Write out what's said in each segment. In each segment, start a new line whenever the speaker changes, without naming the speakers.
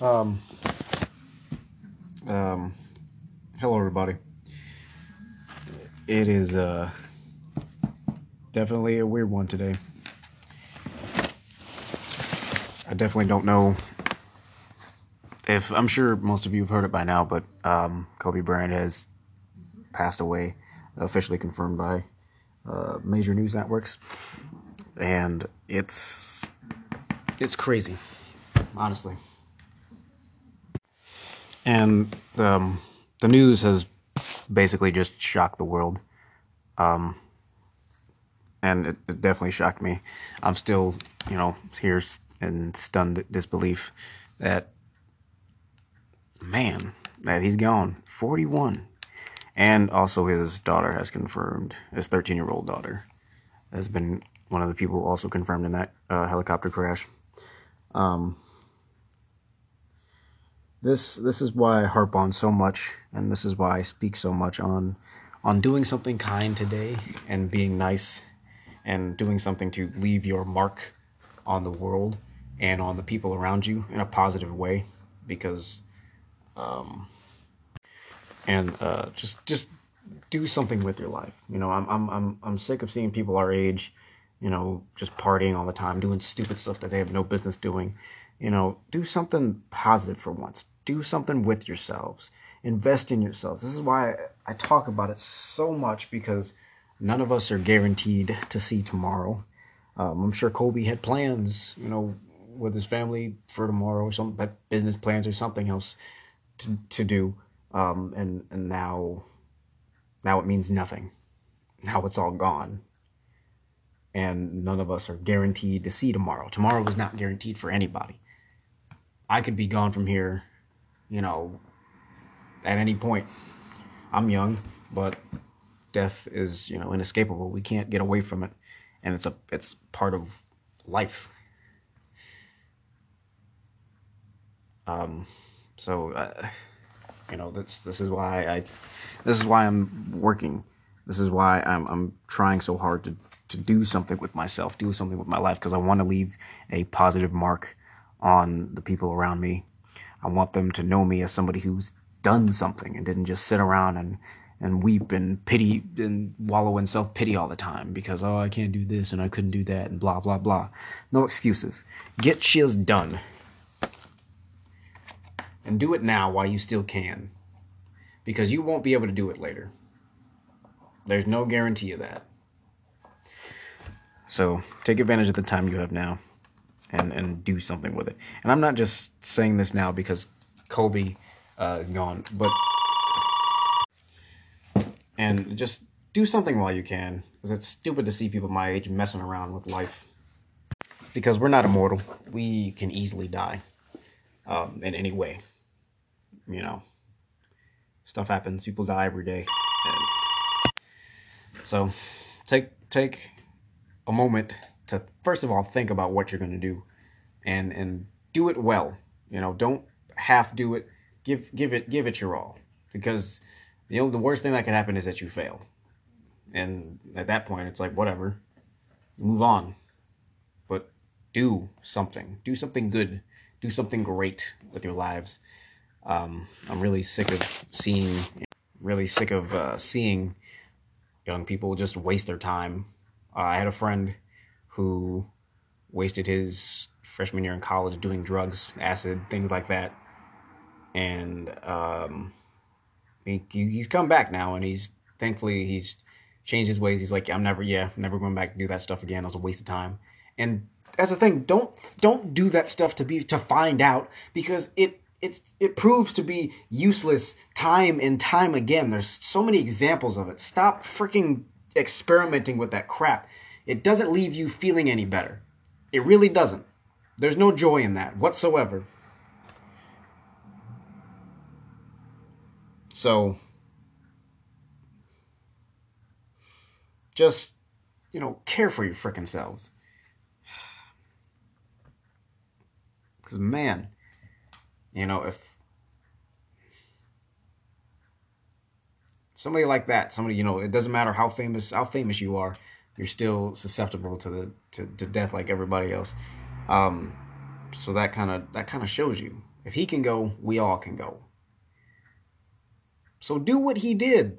Um, um, hello, everybody. It is uh, definitely a weird one today. I definitely don't know if I'm sure most of you have heard it by now, but um, Kobe Bryant has passed away, officially confirmed by uh, major news networks, and it's it's crazy, honestly. And um, the news has basically just shocked the world, um, and it, it definitely shocked me. I'm still, you know, here in stunned disbelief that man that he's gone. 41 and also his daughter has confirmed his 13 year old daughter has been one of the people also confirmed in that uh, helicopter crash. Um, this this is why I harp on so much, and this is why I speak so much on on doing something kind today and being nice and doing something to leave your mark on the world and on the people around you in a positive way because um and uh just just do something with your life. You know i'm i'm i'm, I'm sick of seeing people our age you know just partying all the time doing stupid stuff that they have no business doing. You know do something positive for once do something with yourselves. Invest in yourselves. This is why i talk about it so much because none of us are guaranteed to see tomorrow. Um, i'm sure kobe had plans you know with his family for tomorrow or some business plans or something else to, to do. Um, and and now now it means nothing. Now it's all gone. And none of us are guaranteed to see tomorrow. Tomorrow is not guaranteed for anybody. I could be gone from here you know, at any point. I'm young, but death is, you know, inescapable. We can't get away from it, and it's a it's part of life. Um, so, uh, you know, this this is why I, this is why I'm working. This is why I'm I'm trying so hard to to do something with myself, do something with my life, because I want to leave a positive mark on the people around me I want them to know me as somebody who's done something and didn't just sit around and and weep and pity and wallow in self pity all the time because oh I can't do this and I couldn't do that and blah blah blah. No excuses. Get shit done. And do it now while you still can. Because you won't be able to do it later. There's no guarantee of that. So take advantage of the time you have now and and do something with it. And I'm not just saying this now because Kobe uh, is gone, but and just do something while you can because it's stupid to see people my age messing around with life because we're not immortal. We can easily die um, in any way. You know, stuff happens. People die every day. And so take take a moment to first of all think about what you're going to do and and do it well. You know don't half do it. Give give it give it your all. Because you know the worst thing that could happen is that you fail. And at that point it's like whatever. Move on. But do something. Do something good. Do something great with your lives. Um, i'm really sick of seeing really sick of uh, seeing young people just waste their time. Uh, i had a friend who wasted his freshman year in college doing drugs, acid, things like that. And um, he, he's come back now, and he's thankfully he's changed his ways. He's like, I'm never, yeah, never going back to do that stuff again. It was a waste of time. And that's the thing. Don't don't do that stuff to be to find out because it it it proves to be useless time and time again. There's so many examples of it. Stop freaking experimenting with that crap. It doesn't leave you feeling any better. It really doesn't. There's no joy in that whatsoever. So, just, you know, care for your freaking selves. Because, man, you know, if somebody like that, somebody, you know, it doesn't matter how famous, how famous you are, you're still susceptible to the to, to death like everybody else. Um, so that kind of that kind of shows you, If he can go, we all can go. So do what he did.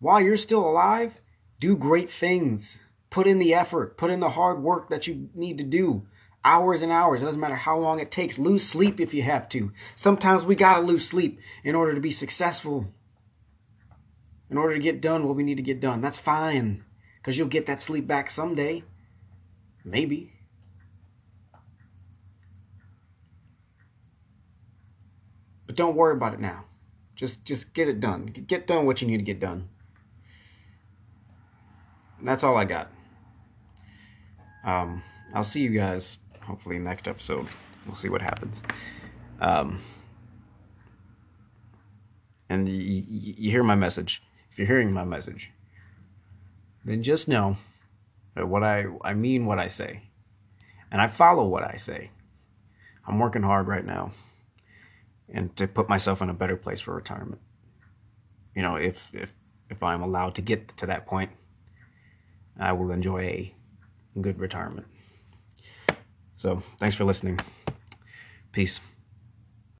While you're still alive, do great things. Put in the effort, put in the hard work that you need to do. Hours and hours. It doesn't matter how long it takes. Lose sleep if you have to. Sometimes we got to lose sleep in order to be successful. In order to get done what we need to get done. That's fine. Because you'll get that sleep back someday. Maybe. But don't worry about it now. Just just get it done. Get done what you need to get done. That's all I got. Um, I'll see you guys hopefully next episode. We'll see what happens. Um, and you, you hear my message. If you're hearing my message, then just know that what I I mean what I say, and I follow what I say. I'm working hard right now, and to put myself in a better place for retirement. You know, if if if I'm allowed to get to that point, I will enjoy a good retirement. So, thanks for listening. Peace.